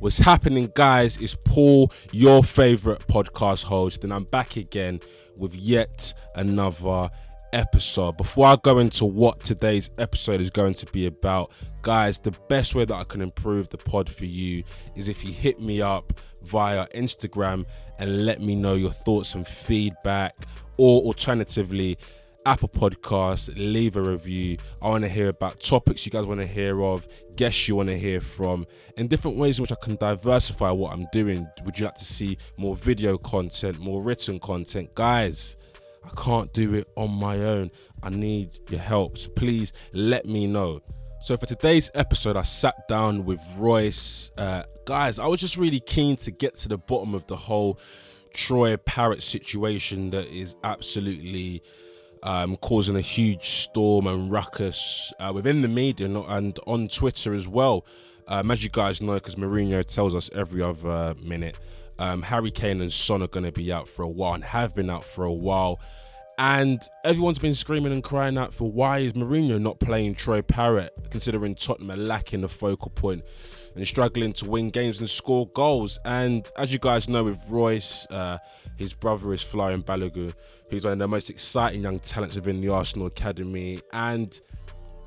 What's happening, guys? It's Paul, your favorite podcast host, and I'm back again with yet another episode. Before I go into what today's episode is going to be about, guys, the best way that I can improve the pod for you is if you hit me up via Instagram and let me know your thoughts and feedback, or alternatively, Apple Podcasts, leave a review. I want to hear about topics you guys want to hear of, guests you want to hear from, and different ways in which I can diversify what I'm doing. Would you like to see more video content, more written content? Guys, I can't do it on my own. I need your help. So please let me know. So for today's episode, I sat down with Royce. Uh, guys, I was just really keen to get to the bottom of the whole Troy Parrott situation that is absolutely um, causing a huge storm and ruckus uh, within the media and on Twitter as well. Um, as you guys know, because Mourinho tells us every other minute, um, Harry Kane and Son are going to be out for a while and have been out for a while. And everyone's been screaming and crying out for why is Mourinho not playing Troy Parrott, considering Tottenham are lacking the focal point and struggling to win games and score goals. And as you guys know, with Royce, uh, his brother is Folarin Balogun, who's one of the most exciting young talents within the Arsenal academy. And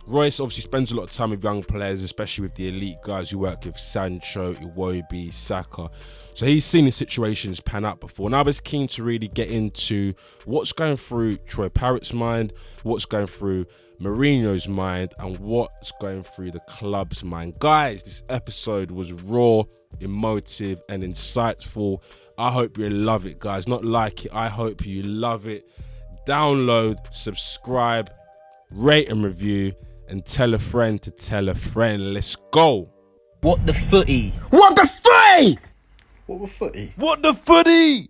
Royce obviously spends a lot of time with young players, especially with the elite guys who work with Sancho, Iwobi, Saka. So he's seen the situations pan out before. And I was keen to really get into what's going through Troy Parrott's mind, what's going through Mourinho's mind, and what's going through the club's mind. Guys, this episode was raw, emotive, and insightful. I hope you love it, guys. Not like it, I hope you love it. Download, subscribe, rate and review, and tell a friend to tell a friend. Let's go. What the footy? What the footy? What the footy? What the footy?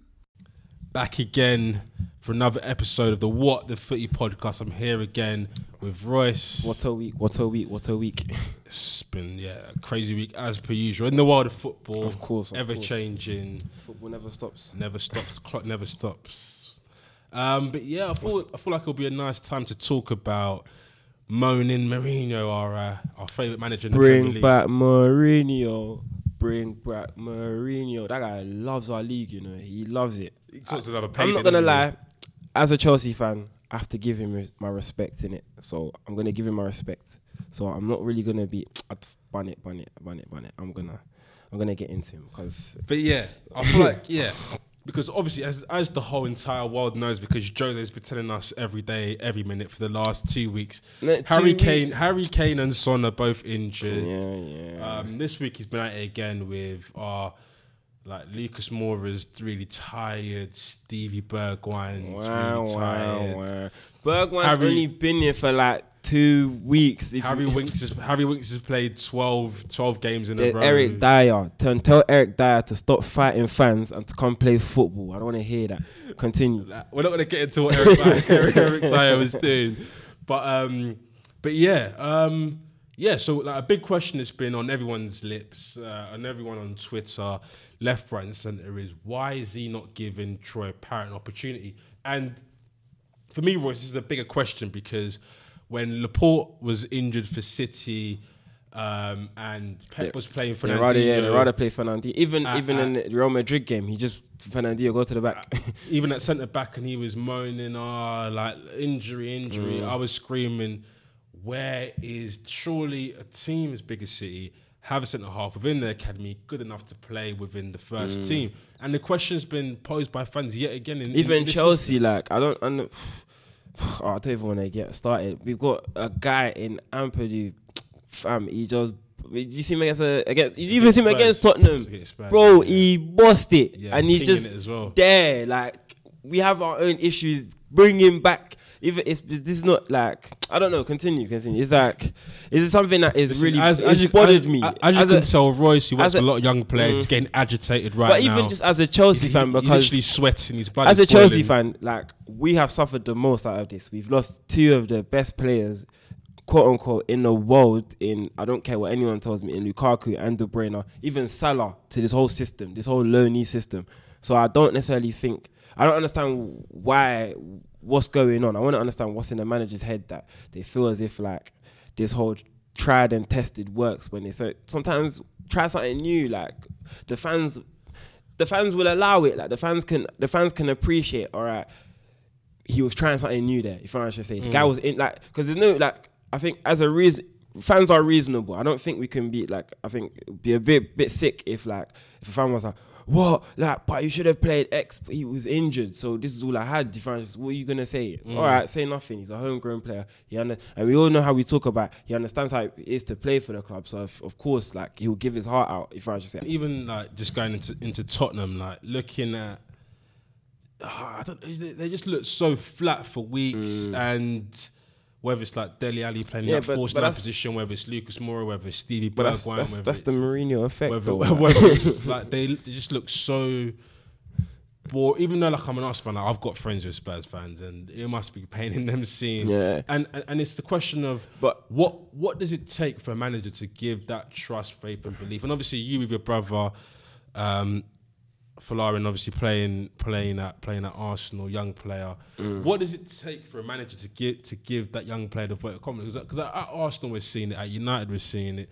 Back again for another episode of the What the Footy podcast. I'm here again with Royce. What a week! What a week! What a week! It's been yeah, a crazy week as per usual in the world of football. Of course, of ever course. changing, Football never stops. never stops. Clock never stops. Um, but yeah, I thought I feel like it'll be a nice time to talk about moaning Mourinho, our uh, our favorite manager. In the Bring League. back Mourinho. Bring back Mourinho. That guy loves our league. You know, he loves it. He talks about a I'm pagan, not gonna lie. As a Chelsea fan, I have to give him my respect in it. So I'm gonna give him my respect. So I'm not really gonna be I'd bun it, bun it, bun it, bun it. I'm gonna, I'm gonna get into him because But yeah, I feel like yeah, because obviously as as the whole entire world knows, because Joe's been telling us every day, every minute for the last two weeks. No, two Harry Kane, weeks. Harry Kane and Son are both injured. yeah, yeah. Um, this week he's been at it again with our like Lucas Moura's really tired, Stevie Bergwijn's Wow, really tired. wow. Bergwijn's Harry- only been here for like two weeks. Harry Winks has Harry Winks has played 12, 12 games in a row. Eric Dier. Tell, tell Eric Dier to stop fighting fans and to come play football. I don't want to hear that. Continue. We're not going to get into what Eric, Dier, Eric, Eric Dier was doing, but um, but yeah, um, yeah. So like a big question that's been on everyone's lips, uh, and everyone on Twitter, left, right, and centre is why is he not giving Troy Parrott an opportunity? And for me, Royce, this is a bigger question because when Laporte was injured for City. Um, and Pep was playing for They rather, yeah, rather play Fernandinho. Even Uh, even uh, in the Real Madrid game, he just Fernandinho go to the back. even at centre back, and he was moaning, "Ah, like injury, injury." Mm. I was screaming, "Where is surely a team as big as City have a centre half within their academy good enough to play within the first team?" And the question's been posed by fans yet again. In, in Mm. even this Chelsea, instance. like I don't, I don't, oh, I don't even want to get started. We've got a guy in Ampadu, fam. He just. Did you see him against a, against? Did you even see him against Tottenham, Spurs, bro? yeah. He bossed it, Yeah, and he's just well. there. Like we have our own issues. Bring him back. Even it's this is not like I don't know. Continue, continue. It's like is it something that is Listen, really as, as you, bothered as, me. As, you As can a- tell, Royce, who works a a- lot of young players, Mm. is getting agitated right but now. even just as a Chelsea He's- fan, he- he's literally sweating, his blood as a Chelsea boiling. fan, like we have suffered the most out of this. We've lost two of the best players, quote unquote, in the world. In I don't care what anyone tells me, in Lukaku and De Bruyne, even Salah, to this whole system, this whole low-knee system. So I don't necessarily think I don't understand why what's going on. I want to understand what's in the manager's head that they feel as if like this whole tried and tested works when they say sometimes try something new. Like the fans, the fans will allow it. Like the fans can, the fans can appreciate. All right, he was trying something new there. If I should say, the guy mm. was in like because there's no like I think as a reason fans are reasonable. I don't think we can be like I think be a bit bit sick if like if a fan was like what like but you should have played X but he was injured so this is all I had. Difference. What are you gonna say? All right, say nothing. He's a homegrown player. He under, and we all know how we talk about. He understands how it is to play for the club. So of, of course like he'll give his heart out. If I should say. even like just going into into Tottenham, like looking at, ah, I don't, they they just look so flat for weeks, and whether it's like Dele Alli playing. Yeah, that but- forced but nine position, whether it's Lucas Moura, whether it's Stevie But that's that's, whether that's the Mourinho effect. whether, though, whether it's like they, they just look so. Well, even though like I'm an Arsenal fan, like, I've got friends with Spurs fans, and it must be paining them seeing. Yeah. And, and and it's the question of, But- what what does it take for a manager to give that trust, faith, and belief? And obviously, you with your brother, um, Folarin, obviously playing playing at playing at Arsenal, young player. Mm. What does it take for a manager to give to give that young player the vote of confidence? Because at Arsenal we're seeing it, at United we're seeing it.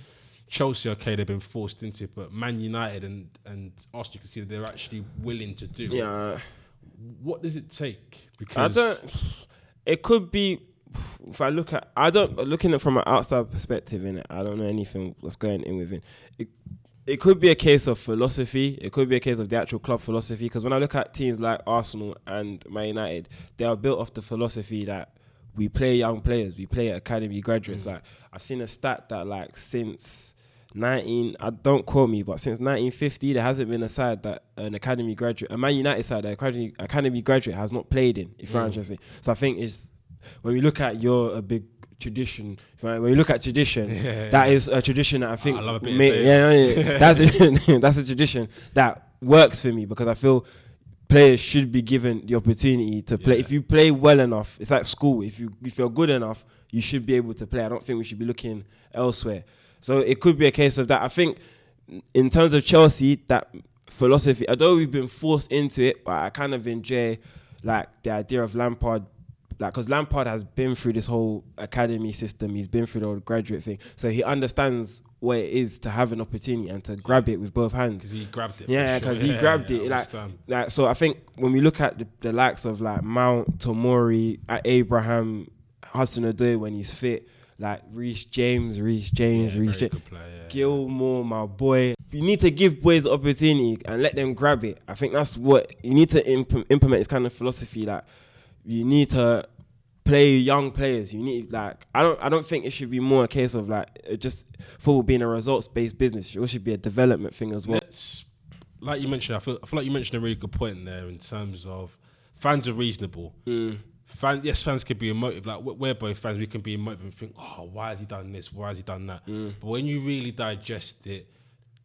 Chelsea, okay, they've been forced into it, but Man United and and Arsenal, you can see that they're actually willing to do. it. yeah. What does it take? I Because don't. It could be. If I look at, I don't looking at it from an outside perspective in it. I don't know anything that's going in within. It, it could be a case of philosophy. It could be a case of the actual club philosophy. Because when I look at teams like Arsenal and Man United, they are built off the philosophy that we play young players, we play academy graduates. Mm. Like I've seen a stat that like since 19, I don't quote me, but since 1950, there hasn't been a side that an academy graduate, a Man United side, that academy academy graduate has not played in. If you're interested, mm. so I think it's when we look at you're a big tradition. I- When you look at tradition, Yeah, that is a tradition that I think. I love a bit of yeah, yeah, yeah. that's a, that's a tradition that works for me because I feel players should be given the opportunity to play. Yeah. If you play well enough, it's like school. If you if you're good enough, you should be able to play. I don't think we should be looking elsewhere. So it could be a case of that. I think in terms of Chelsea, that philosophy, although we've been forced into it, but I kind of enjoy like the idea of Lampard. Like, because Lampard has been through this whole academy system, he's been through the whole graduate thing, so he understands what it is to have an opportunity and to grab it with both hands. because he grabbed it. for Yeah, sure. because he Yeah, grabbed yeah, it. I Like, like, so I think when we look at the, the likes of like Mount, Tomori, Abraham, Hudson Odoi when he's fit, like Reece James, Reece James, Yeah, Reece James, yeah. Gilmour, my boy. You need to give boys the opportunity and let them grab it. I think that's what you need to imp- implement. This kind of philosophy that you need to play young players. You need like I don't I don't think it should be more a case of like uh, just football being a results based business. It should be a development thing as well. Let's, like you mentioned, I feel, I feel like you mentioned a really good point there in terms of fans are reasonable. Mm. Fan, yes, fans could be emotive. Like we're- we're both fans, we can be emotive and think, oh, why has he done this? Why has he done that? Mm. But when you really digest it,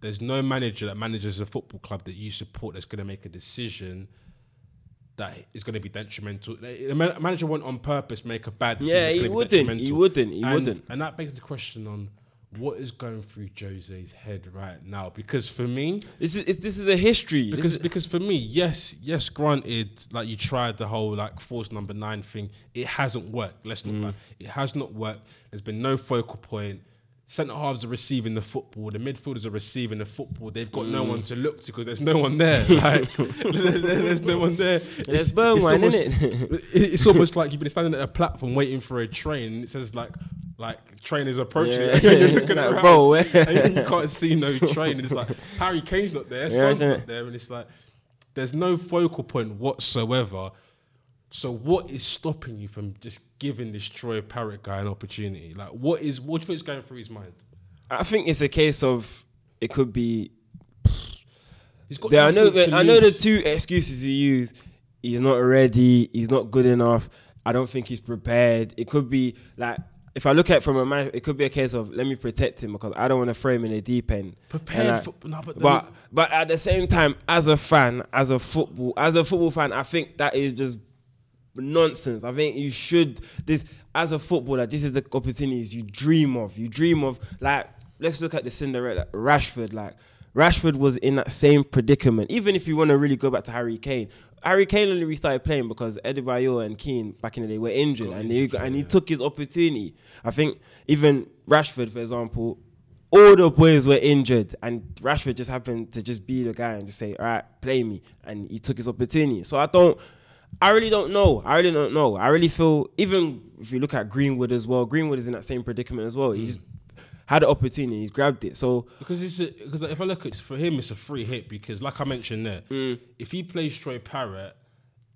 there's no manager that manages a football club that you support that's going to make a decision that is going to be detrimental. A man- manager won't on purpose make a bad decision. Yeah, he wouldn't. He wouldn't. He and, wouldn't. And that begs the question on what is going through Jose's head right now. Because for me, This is this is a history. Because because for me, yes, yes, granted, like you tried the whole like force number nine thing, it hasn't worked. Let's Mm. not lie. It has not worked. There's been no focal point. Centre halves are receiving the football. The midfielders are receiving the football. They've got Mm. no one to look to because there's no one there. Like there's no one there. There's It's- burn it's wine, almost- innit? it- It's almost like you've been standing at a platform waiting for a train. And it says like like train is approaching. Yeah. You're looking Like, around, bro, and you can't see no train. And it's like Harry Kane's not there. Yeah, Son's not there, and it's like there's no focal point whatsoever. So what is stopping you from just giving this Troy Parrott guy an opportunity? Like what is what do you think is going through his mind? I think it's a case of it could be. He's got There, I know. I know the two excuses he use. He's not ready. He's not good enough. I don't think he's prepared. It could be like if I look at it from a man, it could be a case of let me protect him because I don't want to throw him in the deep end. prepared I- for no, but, But but at the same time, as a fan, as a football, as a football fan, I think that is just nonsense. I think you should this as a footballer. This is the opportunities you dream of. You dream of like let's look at the Cinderella Rashford. Like Rashford was in that same predicament. Even if you want to really go back to Harry Kane, Harry Kane only restarted playing because Adebayor and Keane back in the day were injured, Got and he injured, and he yeah. took his opportunity. I think even Rashford, for example. all the boys were injured, and Rashford just happened to just be the guy and just say, "All right, play me," and he took his opportunity. So I don't. I really don't know. I really don't know. I really feel even if you look at Greenwood as well, Greenwood is in that same predicament as well. He's had an opportunity, he's grabbed it. So Because it's a, because if I look at for him, it's a free hit. Because like I mentioned there, Mm. if he plays Troy Parrott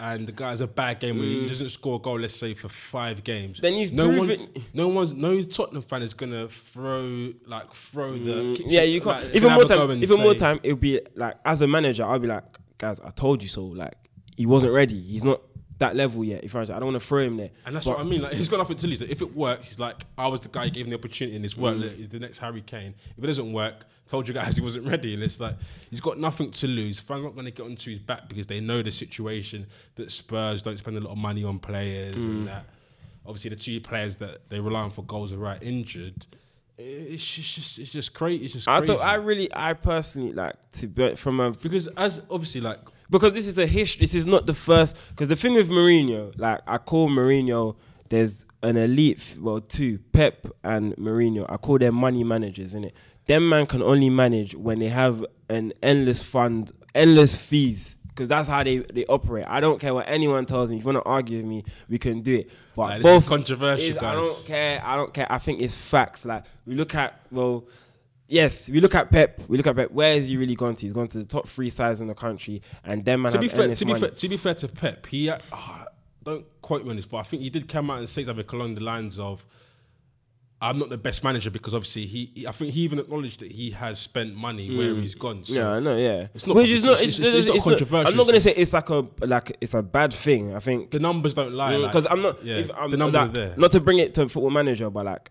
and the guy's a bad game where he doesn't score a goal, let's say for five games, Mm. Then he's no proven- one, no one's, no Tottenham fan is gonna throw like throw the kitchen- Mm. yeah, you can't. like, even more time. Even more time. It'll be like as a manager, I'll be like, guys, I told you so. Like he wasn't ready. He's not that level yet. If I, I don't want to throw him there. And that's But- what I mean. Like he's got nothing to lose. Like, if it works, he's like, I was the guy who gave him the opportunity, and it's worked. Mm. Like, he's the next Harry Kane. If it doesn't work, told you guys he wasn't ready, and it's like he's got nothing to lose. Fans not going to get onto his back because they know the situation that Spurs don't spend a lot of money on players, Mm. and that obviously the two players that they rely on for goals are right injured. It's just, it's just crazy. It's just I crazy. thought I really, I personally like to be from a because as obviously like because this is a history. This is not the first. Because the thing with Mourinho, like I call Mourinho, there's an elite, well, two, Pep and Mourinho. I call them money managers, innit? Them man can only manage when they have an endless fund, endless fees. Because that's how they, they operate. I don't care what anyone tells me. If you want to argue with me, we can do it. But Like, both controversial, is- I don't care. I don't care. I think it's facts. Like we look at well, yes, we look at Pep. We look at Pep. Where has he really gone to? He's gone to the top three sides in the country, and them man to be fair, to be money. fair, to be fair to Pep, he uh, don't quote me on this, but I think he did come out and say something along the lines of, "I'm not the best manager because obviously he, he- I think he even acknowledged that he has spent money where he's gone." So Mm. Yeah, I know. Yeah, It's not Which is not. it's- It's, it's- it's not controversial, I'm not gonna say it's like a like it's a bad thing. I think the numbers don't lie. like- because I'm not. Yeah, if I'm, the numbers like, are there. Not to bring it to football manager, but like.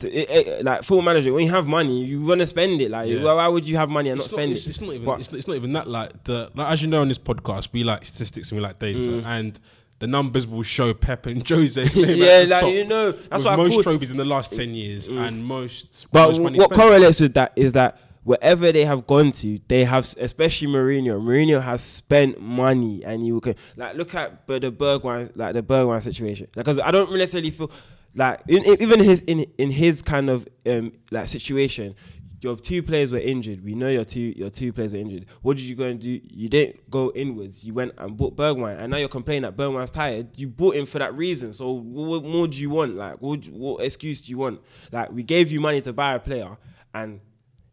It, it- like full manager, when you have money, you want to spend it. Like, Yeah. why, why would you have money and not not, spend it's, it? it's not even But- it's, it's not even that like the like, as you know on this podcast we like statistics and we like data Mm. and the numbers will show Pep and Jose's name yeah, at the like top you know, that's with what I most trophies in the last ten years and most But most money what spent. correlates with that is that wherever they have gone to, they have, especially Mourinho. Mourinho has spent money, and you can like look at but the Bergwijn, like the Bergwijn situation. Because I don't necessarily feel like in, in- even his in in his kind of um like situation. Your two players were injured. We know your two your two players were injured. What did you go and do? You didn't go inwards. You went and bought Bergwijn, and now you're complaining that Bergwijn's tired. You bought him for that reason. So what more do you want? Like what, what excuse do you want? Like we gave you money to buy a player, and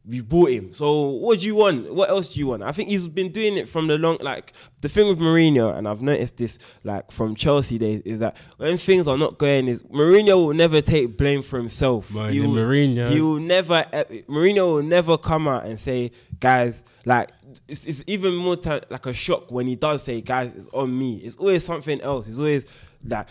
we've bought him. So what do you want? What else do you want? I think he's been doing it from the long like the thing with Mourinho, and I've noticed this like from Chelsea days is that when things are not going, is Mourinho will never take blame for himself. Man, he will, Mourinho. he will never. eh, Mourinho will never come out and say, guys, like. It's, it's even more ti- like a shock when he does say, "Guys, it's on me." It's always something else. It's always like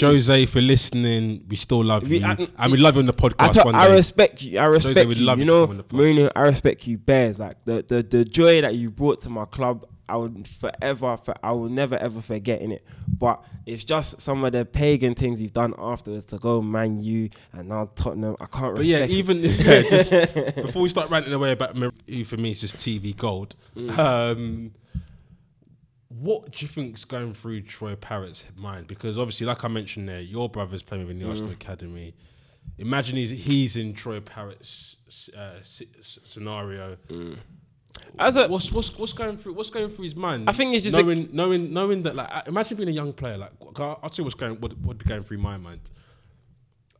Jose for listening we still love We- you I- and we love you on the podcast I respect you. I respect would you. love You you know, come on the pod. Mourinho, I respect you, Bears. Like the, the the joy that you brought to my club, I would forever, for, I will never ever forget in it. But it's just some of the pagan things you've done afterwards to go Man U and now Tottenham. I can't. But yeah, even yeah, just before we start ranting away about who for me it's just TV gold. Mm. Um, what do you think's going through Troy Parrott's mind? Because obviously, like I mentioned there, your brother's playing within the Mm. Arsenal Academy. Imagine he's he's in Troy Parrott's uh, scenario. As a- what's what's what's going through what's going through his mind? I think it's just a- knowing knowing knowing that like imagine being a young player. Like I'll I'll tell you what's going what would be going through my mind.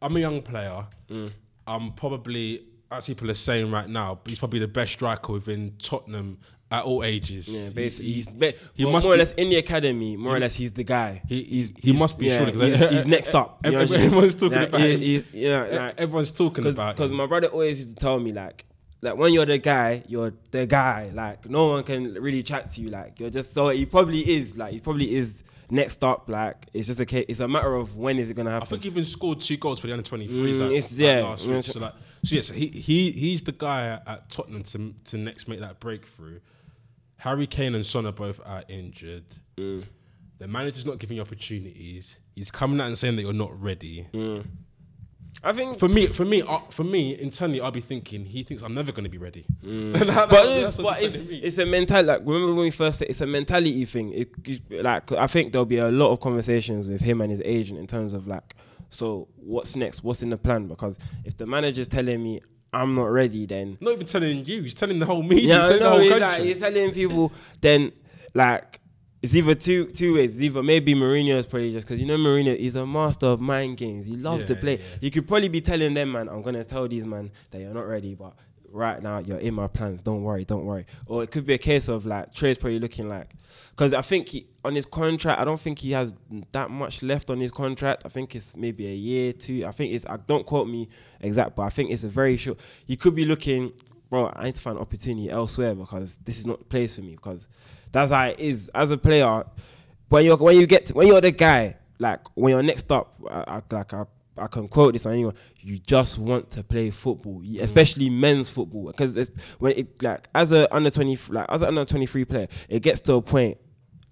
I'm a young player. Mm. I'm probably, as people are saying right now, he's probably the best striker within Tottenham at all ages. Yeah, basically, he, he's be, he more, must more or less in the academy. More or less, he's the guy. he, he's, he must be yeah. 'cause he's, he's next up. You know what I'm saying? everyone's talking Like, about he- him. yeah, like, Everyone's talking Cause, about cause my brother always used to tell me like, like when you're the guy, you're the guy. Like no one can really chat to you. Like you're just so he probably is. Like he probably is next up. Like it's just a case. It's a matter of when is it gonna happen. I think he even scored two goals for the under 23s Mm, like, it's- like yeah, last week. so- like, so yeah, so he, he he's the guy at, at Tottenham to, to next make that breakthrough. Harry Kane and Son are both out injured. Mm. The manager's not giving you opportunities. He's coming out and saying that you're not ready. I think. For me, for me, uh, for me, internally, I'll be thinking he thinks I'm never going to be ready. Mm. That- but, what but it's, it's a mental like remember when we first said it's a mentality thing it, like I think there'll be a lot of conversations with him and his agent in terms of like so what's next what's in the plan because if the manager's telling me I'm not ready, then Not even telling you, he's telling the whole media, yeah, he's I telling the whole He's, like, he's telling people then like it's either two two ways. It's either maybe Mourinho is probably just because you know Mourinho is a master of mind games. He loves to play. yeah. He could probably be telling them, man, I'm gonna tell these man that you're not ready, but right now you're in my plans. Don't worry, don't worry. Or it could be a case of like Trey's probably looking like because I think he, on his contract, I don't think he has that much left on his contract. I think it's maybe a year, two. I think it's. I don't quote me exact, but I think it's a very short. He could be looking, bro. I need to find opportunity elsewhere because this is not the place for me. Because that's how it is as a player. When you're when you get to, when you're the guy, like when you're next up, I, I, like I, I can quote this on anyone. You just want to play football, You- mm. especially men's football, because when it like as a under twenty like as an under twenty three player, it gets to a point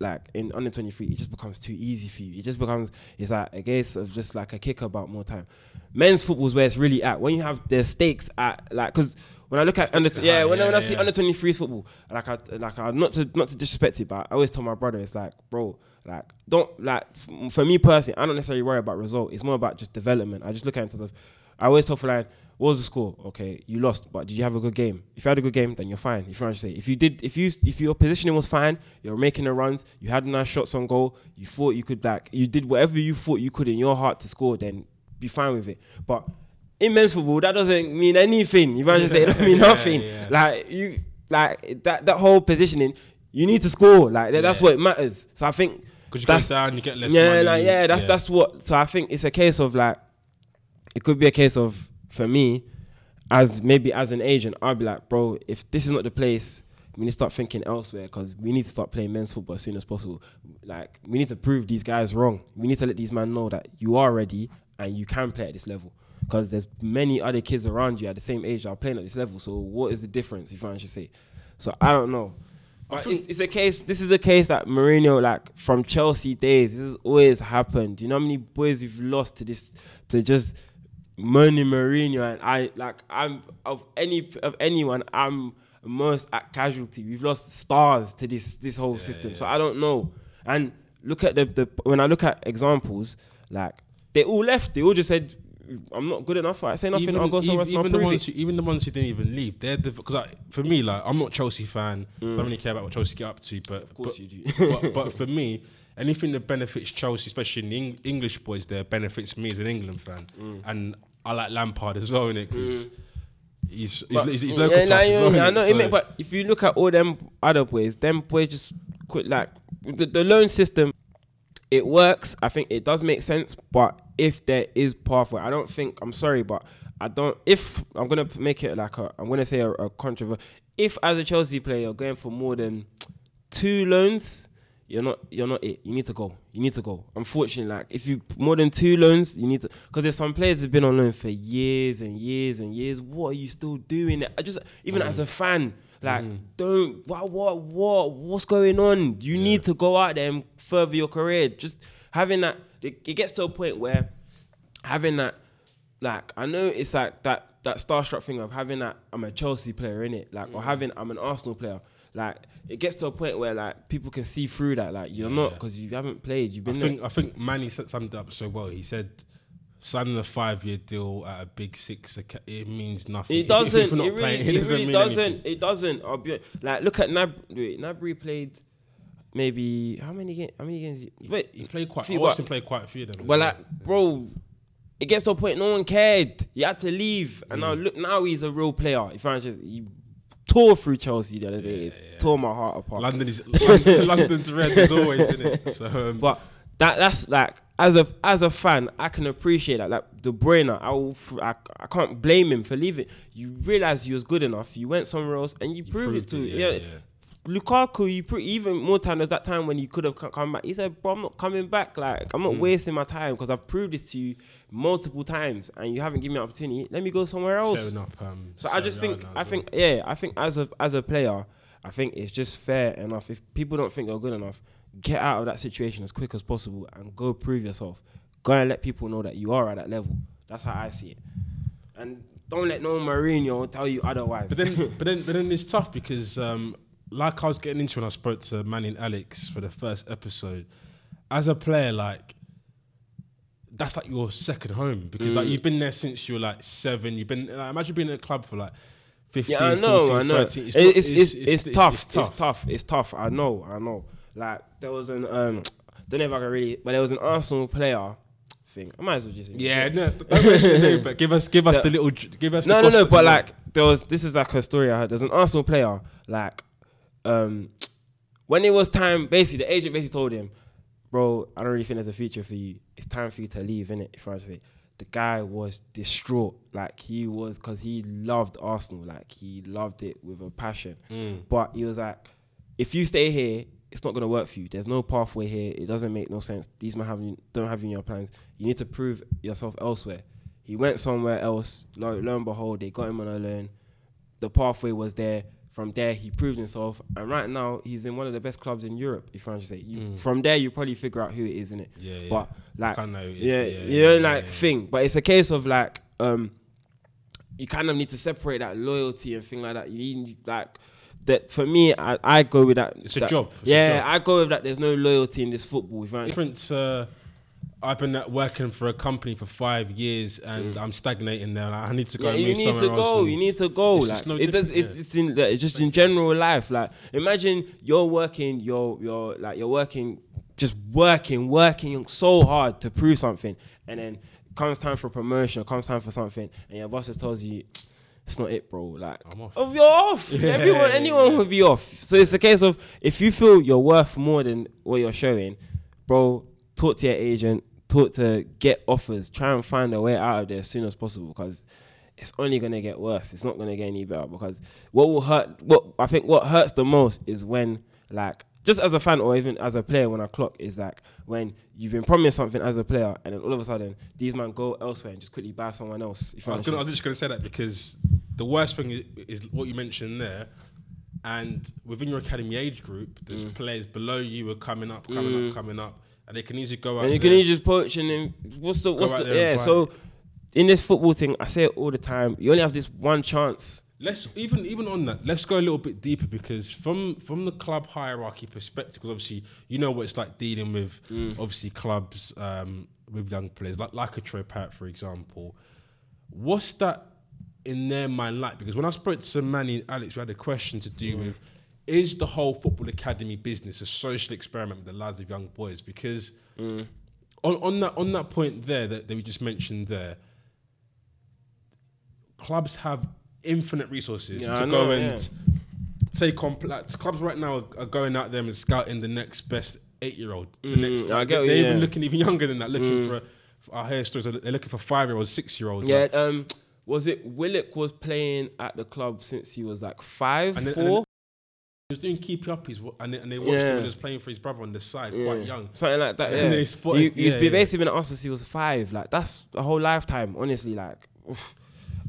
like in under 23 it just becomes too easy for you it just becomes it's like a case of just like a kick about more time men's football is where it's really at when you have the stakes at like because when I look at under are yeah high, when, I- when I yeah, see yeah. under 23 football like I like I not to not to disrespect it but I always tell my brother it's like bro like don't like f- for me personally I don't necessarily worry about result it's more about just development I just look at it in terms of I always tell Feline what was the score? Okay, you lost, but did you have a good game? If you had a good game, then you're fine. If you say, if you did, if you if your positioning was fine, you're making the runs, you had nice shots on goal, you thought you could like, you did whatever you thought you could in your heart to score, then be fine with it. But in men's football, that doesn't mean anything. You want to say it don't mean Yeah, nothing. yeah. Like you, like that that whole positioning, you need to score. Like that- that's Yeah. what matters. So I think Because you that's down, you get less yeah, money. like yeah, that's that's what. So I think it's a case of like, it could be a case of for me, as maybe as an agent, I'll be like, bro, if this is not the place, we need to start thinking elsewhere because we need to start playing men's football as soon as possible. Like we need to prove these guys wrong. We need to let these men know that you are ready and you can play at this level. Because there's many other kids around you at the same age that are playing at this level. So what is the difference if I should say? So I don't know. But it's, it's a case. This is a case that Mourinho, like from Chelsea days, this has always happened. You know how many boys we've lost to this, to just money Mourinho, and I like I'm of any of anyone, I'm most at casualty. We've lost stars to this this whole system, so I don't know. And look at the the when I look at examples, like they all left. They all just said. I'm not good enough. I say nothing. I'll go somewhere else. even, the ones who, even the ones who didn't even leave, they're the because for me, like I'm not Chelsea fan. I don't really care about what Chelsea get up to, but of Mm. course you do. but, but for me, anything that benefits Chelsea, especially in the Eng- English boys, there benefits me as an England fan, Mm. and I like Lampard as well, innit? Because he's he's, he's, he's yeah, local to nah, us yeah, well, yeah, I know. So- may- but if you look at all them other boys, them boys just quit. Like the, the loan system, it works. I think it does make sense. But if there is pathway, I don't think. I'm sorry, but I don't. If I'm gonna make it like a, I'm gonna say a, a controversial. If as a Chelsea player you're going for more than two loans, you're not you're not it. You need to go. You need to go. Unfortunately, like if you more than two loans, you need to because there's some players that've been on loan for years and years and years. What are you still doing? I just even as a mm. fan, like mm. don't what what what what's going on? You need to go out there and further your career. Just having that, it, it gets to a point where having that, like I know it's like that that starstruck thing of having that I'm a Chelsea player in it, like or mm. having I'm an Arsenal player. Like it gets to a point where like people can see through that. Like you're not because you haven't played. You've I been think I think Manny set- summed up so well. He said. Signing a five-year deal at a big six, it means nothing. It If- if doesn't. you're not it really, playing, it doesn't really doesn't. It doesn't. I'll be like, look at Nab. Wait, Gnabry played maybe how many games? How many games? Wait, He played quite. few, I watched him play quite a few of them. well. like, bro, it gets to a point no one cared. He had to leave, and Mm. now look, now he's a real player. If I just he tore through Chelsea the other day, It tore my heart apart. London is London, London's red as always, isn't it? So um, But that that's like as a as a fan, I can appreciate that. Like De Bruyne, I will, I, I can't blame him for leaving. You realize he was good enough. You went somewhere else and you, proved, it to. it, yeah, yeah, Lukaku, you pre- even more time. There's that time when you could have come back. He said, "Bro, I'm not coming back. Like I'm not Mm. wasting my time because I've proved this to you multiple times, and you haven't given me an opportunity. Let me go somewhere else." up. Um, So I just think, I as think, yeah, I think as a as a player, I think it's just fair enough. If people don't think you're good enough, get out of that situation as quick as possible and go prove yourself. Go and let people know that you are at that level. That's how I see it. And don't let no Mourinho tell you otherwise. But then, but then, but then it's tough because, um, like I was getting into when I spoke to Manny and Alex for the first episode, as a player, like that's like your second home because like you've been there since you were like seven. You've been like, imagine being in a club for like 15, Yeah, I know, 14, I know. 13. It's, not- it's, it's, it's, tough. It's tough. tough. It's tough. I know. I know. Like there was an um, don't know if I can really, but there was an Arsenal player thing. I might as well just. Yeah, no, don't mention name, but give us give us The- the little give us No, no, no. But like there was this is like a story I heard. There's an Arsenal player like um when it was time. Basically, the agent basically told him, "Bro, I don't really think there's a future for you. It's time for you to leave, innit?" If I was say. The guy was distraught, like he was, because he loved Arsenal, like he loved it with a passion. Mm. But he was like, if you stay here, it's not gonna work for you. There's no pathway here. It doesn't make no sense. These men have you, don't have you in your plans. You need to prove yourself elsewhere. He went somewhere else. Lo, lo and behold, they got him on a loan. The pathway was there. From there, he proved himself, and right now he's in one of the best clubs in Europe. If I to say, you, from there, you probably figure out who it is, isn't it. Mm. Yeah, yeah. But like, Kinda know who it is, yeah, yeah, you know, yeah, like yeah. thing. But it's a case of like, um, you kind of need to separate that loyalty and thing like that. You need like that. For me, I, I go with that. It's a job. It's a yeah, job. I go with that. There's no loyalty in this football. If different. Uh, I've been working for a company for five years and I'm stagnating there. Like, I need to go. Mm. yeah, and you move need to go. You need to go. it's Like just no it does. It's, it's in just in general life. Like imagine you're working. You're you're like you're working, just working, working so hard to prove something, and then comes time for promotion, comes time for something, and your boss just tells you. It's not it, bro. Like, I'm off. Oh, you're off. Yeah, Everyone, anyone would be off. So it's a case of if you feel you're worth more than what you're showing, bro, talk to your agent, talk to get offers, try and find a way out of there as soon as possible because it's only gonna get worse. It's not gonna get any better because what will hurt what I think what hurts the most is when like just as a fan or even as a player when I clock is like when you've been promised something as a player and then all of a sudden these man go elsewhere and just quickly buy someone else. I was, gonna, I was just going to say that because the worst thing is, is what you mentioned there. And within your academy age group, there's Mm. players below you are coming up, coming up, coming up, and they can easily go out. and you can just poach and then what's the what's the yeah so in this football thing i say it all the time you only have this one chance Let's even even on that. Let's go a little bit deeper because from from the club hierarchy perspective, obviously you know what it's like dealing with Mm. obviously clubs um, with young players like like a Troy Parrott, for example. What's that in their mind like? Because when I spoke to Manny and Alex, we had a question to do with is the whole football academy business a social experiment with the lives of young boys? Because on, on that on that point there that, that we just mentioned there, clubs have infinite resources Yeah, to I go know, and take on. Like, clubs right now are, are going out there and scouting the next best eight-year-old. The next, Mm, I get they're even yeah. Mm. looking even younger than that. Looking for, a, for I hear stories. They're looking for five-year-olds, six-year-olds. yeah like, um was it willock was playing at the club since he was like five And then- four and then- he was doing keep uppies, and they, and they watched Yeah. him when he was playing for his brother on the side, quite young. something like that And yeah they spotted- he, he's yeah, been yeah. basically been at us since he was five like that's a whole lifetime honestly like oof.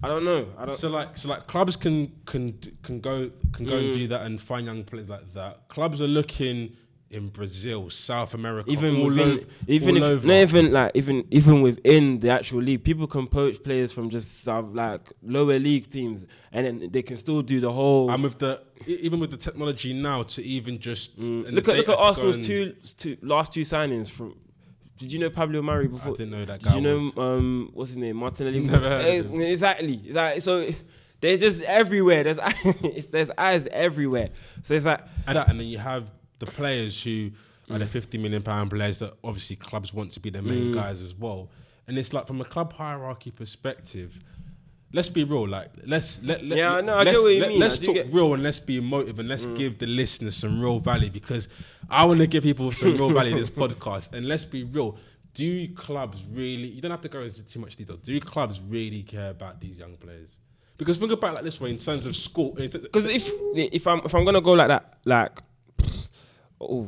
i don't know i don't So like, so like, clubs can can can go can go Mm. and do that and find young players like that. Clubs are looking in Brazil, South America, even all within, over, even if over. not even like even even within the actual league, people can poach players from just like lower league teams, and then they can still do the whole. And with the even with the technology now to even just Mm. look at look at Arsenal's two, two last two signings from. Did you know Pablo Marí before? I didn't know that Did guy. you know was. um what's his name Martinelli? Never heard of Eh, him. Exactly. So they're just everywhere. There's there's eyes everywhere. So it's like and, that, and then you have the players who are Mm. the fifty million pound players that obviously clubs want to be the main guys as well. And it's like from a club hierarchy perspective. Let's be real. Like let's let, let Yeah, I know, I get what you let, mean, Let's talk get- Mm. real and let's be emotive and let's give the listeners some real value because I want to give people some real value in this podcast. And let's be real. Do clubs really? You don't have to go into too much detail. Do clubs really care about these young players? Because think about it like this way in terms of school. Because if if I'm if I'm gonna go like that, like, oh,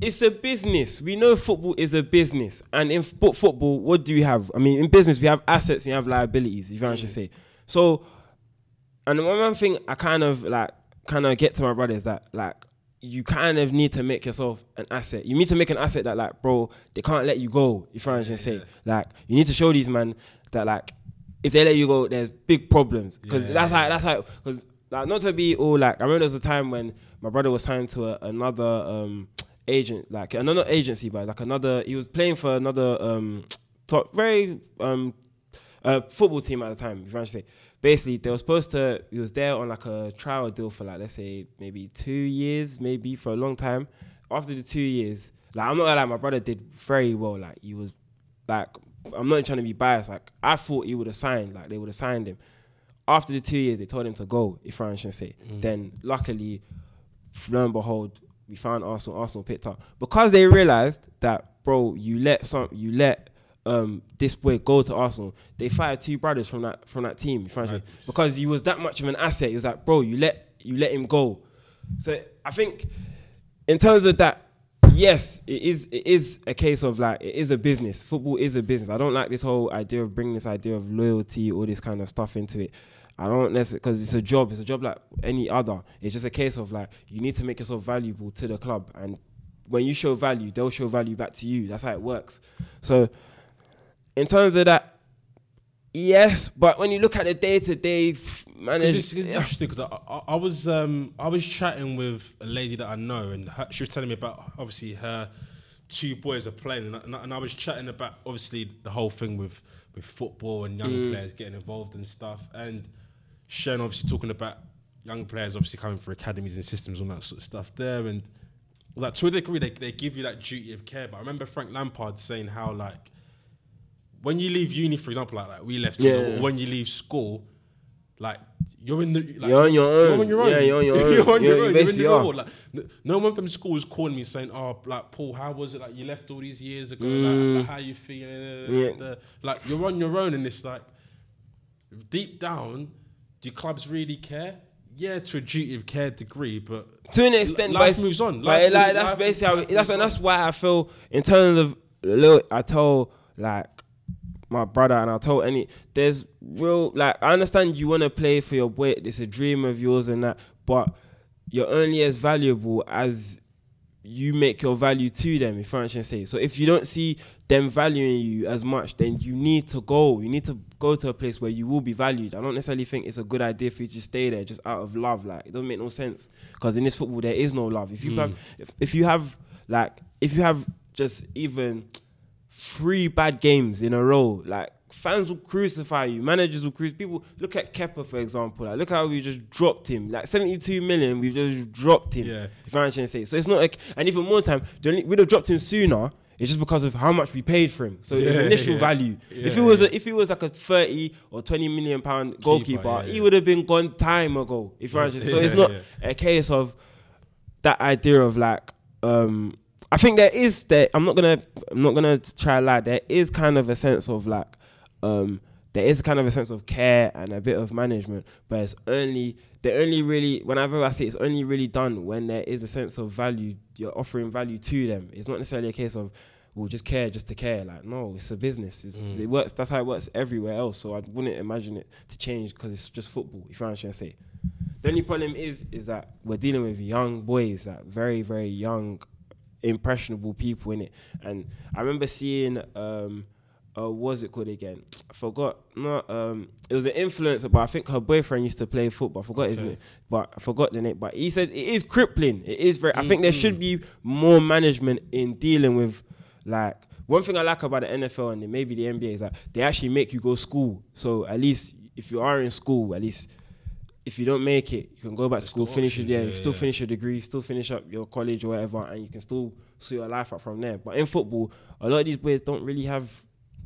it's a business. We know football is a business, and in fo- football, what do we have? I mean, in business, we have assets, we have liabilities. If you to mm. say so. And the one thing I kind of like, kind of get to my brother is that like. You kind of need to make yourself an asset. You need to make an asset that, like, bro, they can't let you go. If you know I'm trying to say, like, you need to show these man that, like, if they let you go, there's big problems. Because Yeah, that's how that's how because like not to be all like I remember there was a time when my brother was signed to a, another um agent like another agency but like another he was playing for another um top, very um, uh, football team at the time. If I should say, basically, they were supposed to. He was there on like a trial deal for like let's say maybe two years, maybe for a long time. After the two years, like I'm not gonna lie, my brother did very well. Like he was, like I'm not trying to be biased. Like I thought he would have signed. Like they would have signed him. After the two years, they told him to go. If I should say, then luckily, lo and behold, we found Arsenal. Arsenal picked up because they realized that, bro, you let some, you let um, this boy go to Arsenal. They fired two brothers from that from that team. I because he was that much of an asset. He was like, bro, you let you let him go. So I think in terms of that, yes, it is it is a case of like it is a business. Football is a business. I don't like this whole idea of bringing this idea of loyalty, all this kind of stuff into it. I don't necessarily because it's a job. It's a job like any other. It's just a case of like you need to make yourself valuable to the club, and when you show value, they'll show value back to you. That's how it works. So, in terms of that, yes, but when you look at the day to day manage, It's, it's interesting because I, I, I was um, I was chatting with a lady that I know, and her, she was telling me about obviously her two boys are playing, and I, and I- and I was chatting about obviously the whole thing with with football and young Mm. players getting involved and stuff, and Shen obviously talking about young players obviously coming for academies and systems and that sort of stuff there, and like to a degree they, they give you that duty of care. But I remember Frank Lampard saying how like when you leave uni, for example, like, like we left, Yeah. or when you leave school, like you're in the like, You're on your own. You're on your own. Yeah, you're on your own. you're on your you own. You're in the are. world. Like, n- no one from school is calling me saying, "Oh, like Paul, how was it? Like you left all these years ago. Mm. Like, like, how you feeling? Yeah. Like you're on your own, and it's like deep down, do clubs really care? Yeah, to a duty of care degree, but to an extent, Life moves on. But Life like moves- that's life- basically how life it, that's and that's why I feel in terms of look, I told like my brother and I told any there's real like I understand you want to play for your boy. It's a dream of yours and that, but you're only as valuable as you make your value to them, if I can say. So if you don't see them valuing you as much, then you need to go. You need to go to a place where you will be valued. I don't necessarily think it's a good idea for you to stay there just out of love. Like it doesn't make no sense because in this football there is no love. If you have, hmm. if, if you have like, if you have just even three bad games in a row, like fans will crucify you, managers will crucify people. Look at Kepa for example. Like look how we just dropped him. Like 72 million, we've just dropped him. Yeah. If I'm trying to say. So it's not like and even more time, we'd have dropped him sooner. It's just because of how much we paid for him. So his initial yeah. value. if Yeah, it was yeah. a, if he was like a 30 or 20 million pound goalkeeper, yeah, he would have been gone time ago. If you're just so it's not yeah. a case of that idea of like um I think there is that I'm not gonna I'm not gonna try lie, there is kind of a sense of like um there is kind of a sense of care and a bit of management, but it's only they only really whenever I say it's only really done when there is a sense of value, you're offering value to them. It's not necessarily a case of we'll just care just to care. Like no, it's a business. It's, It works. That's how it works everywhere else. So I wouldn't imagine it to change because it's just football. If you understand what I'm trying to say. The only problem is is that we're dealing with young boys, that very very young, impressionable people in it. And I remember seeing um, uh, was it called again? I forgot. Not um, it was an influencer, but I think her boyfriend used to play football. I forgot his Okay. name, but I forgot the name. But he said it is crippling. It is very. I think there should be more management in dealing with like. One thing I like about the NFL and maybe the NBA is that they actually make you go school. So at least if you are in school, at least if you don't make it, you can go back to school, finish your options, yeah, yeah, still yeah. finish your degree, still finish up your college or whatever, and you can still sort your life out from there. But in football, a lot of these boys don't really have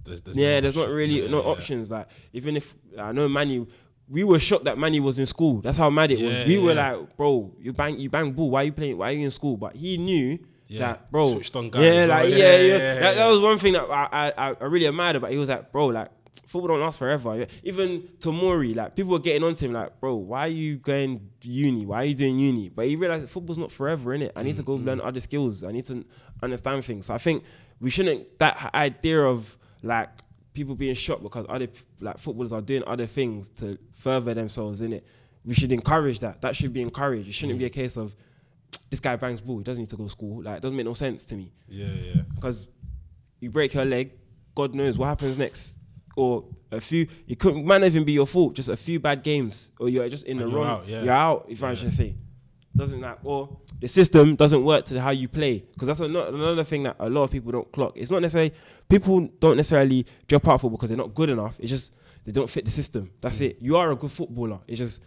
There's, there's yeah, no there's not really Yeah, no yeah. options. Like even if I know Manny, we were shocked that Manny was in school. That's how mad it was. Yeah, We were like, bro, you bang, you bang ball. Why are you playing? Why are you in school? But he knew that, bro. Switched on guys yeah, like well. yeah, Yeah, that, that was one thing that I, I, I really admired about. He was like, bro, like football don't last forever. Even Tomori, like people were getting onto him, like, bro, why are you going uni? Why are you doing uni? But he realized that football's not forever, in it. I need to go Mm-hmm. learn other skills. I need to understand things. So I think we shouldn't that idea of like people being shocked because other like footballers are doing other things to further themselves in it. We should encourage that. That should be encouraged. It shouldn't be a mm. case of this guy bangs ball. He doesn't need to go to school. Like it doesn't make no sense to me Yeah, yeah. because you break your leg, God knows what happens next. Or a few, it couldn't might not even be your fault. Just a few bad games, or you're just in And the you're wrong. out, yeah. You're out. If I Yeah. should say, doesn't like or the system doesn't work to how you play because that's ano- another thing that a lot of people don't clock. It's not necessarily people don't necessarily drop out for because they're not good enough. It's just they don't fit the system. That's it. You are a good footballer. It's just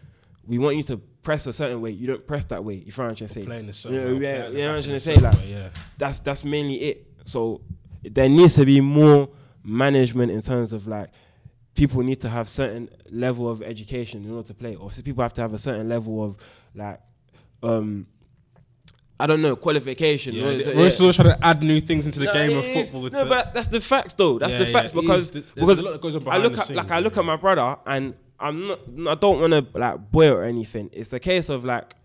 we want you to press a certain way. You don't press that way. You know what I'm trying to say? Playing a certain You know, way, yeah, know what I'm in trying to say? Like yeah. that's that's mainly it. So there needs to be more management in terms of like people need to have certain level of education in order to play, or people have to have a certain level of like um I don't know qualification. Yeah, What is they- it? we're Yeah. still trying to add new things into the No, game of is. football. No, but that's the facts though. That's Yeah, the facts because There's because a lot that goes on I look at like scenes, I look at my brother and I'm not I don't want to like boy or anything. It's a case of like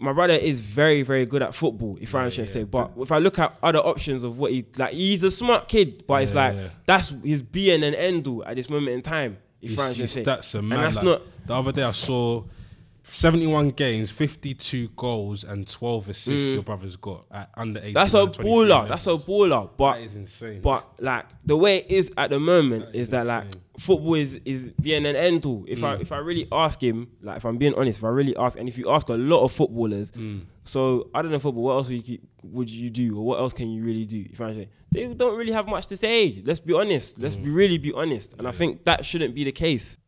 my brother is very very good at football. If trying to say, but if I look at other options of what he like, he's a smart kid, but it's like that's his being and end all at this moment in time. If His, I'm trying to his say, and that's like, not the other day I saw 71 games, 52 goals, and 12 assists. Your brother's got at under 18. Mm. that's a under 23 baller. That's a baller. But That is insane. But like the way it is at the moment That is is that like football is is being an end all. If Mm. I if I really ask him, like if I'm being honest, if I really ask, and if you ask a lot of footballers, Mm. don't know football, what else would you, would you do, or what else can you really do? If I say they don't really have much to say. Let's be honest. Let's Mm. be really be honest. And I think that shouldn't be the case.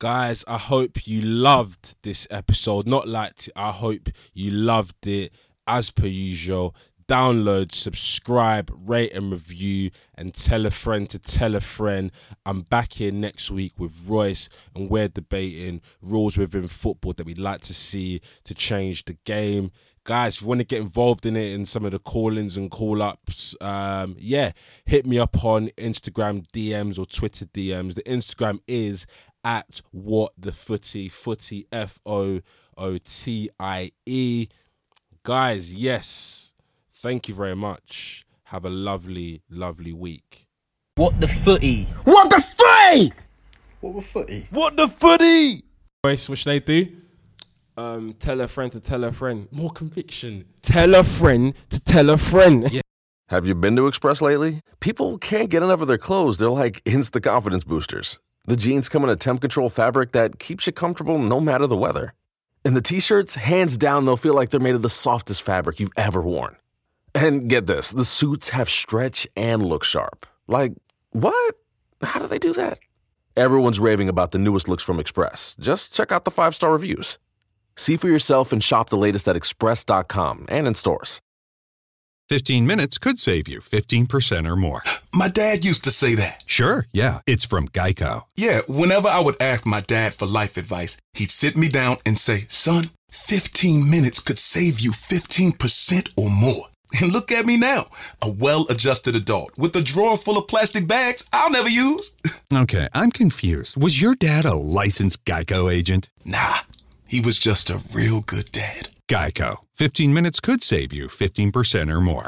Guys, I hope you loved this episode. Not liked it. I hope you loved it. As per usual, download, subscribe, rate, and review, and tell a friend to tell a friend. I'm back here next week with Royce, and we're debating rules within football that we'd like to see to change the game. Guys, if you want to get involved in it in some of the call-ins and call-ups, um, yeah, hit me up on Instagram DMs or Twitter DMs. The Instagram is at what the footy footy F O O T I E. Guys, yes, thank you very much. Have a lovely, lovely week. What the footy? What the footy? What the footy? What the footy? Boys, what should they do? Um, tell a friend to tell a friend. More conviction. Tell a friend to tell a friend. Yeah. Have you been to Express lately? People can't get enough of their clothes. They're like instant confidence boosters. The jeans come in a temp control fabric that keeps you comfortable no matter the weather. And the t shirts, hands down, they'll feel like they're made of the softest fabric you've ever worn. And get this the suits have stretch and look sharp. Like, what? How do they do that? Everyone's raving about the newest looks from Express. Just check out the five star reviews. See for yourself and shop the latest at express.com and in stores. 15 minutes could save you 15% or more. My dad used to say that. Sure, yeah, it's from Geico. Yeah, whenever I would ask my dad for life advice, he'd sit me down and say, Son, 15 minutes could save you 15% or more. And look at me now, a well adjusted adult with a drawer full of plastic bags I'll never use. Okay, I'm confused. Was your dad a licensed Geico agent? Nah, he was just a real good dad. Geico. 15 minutes could save you 15% or more.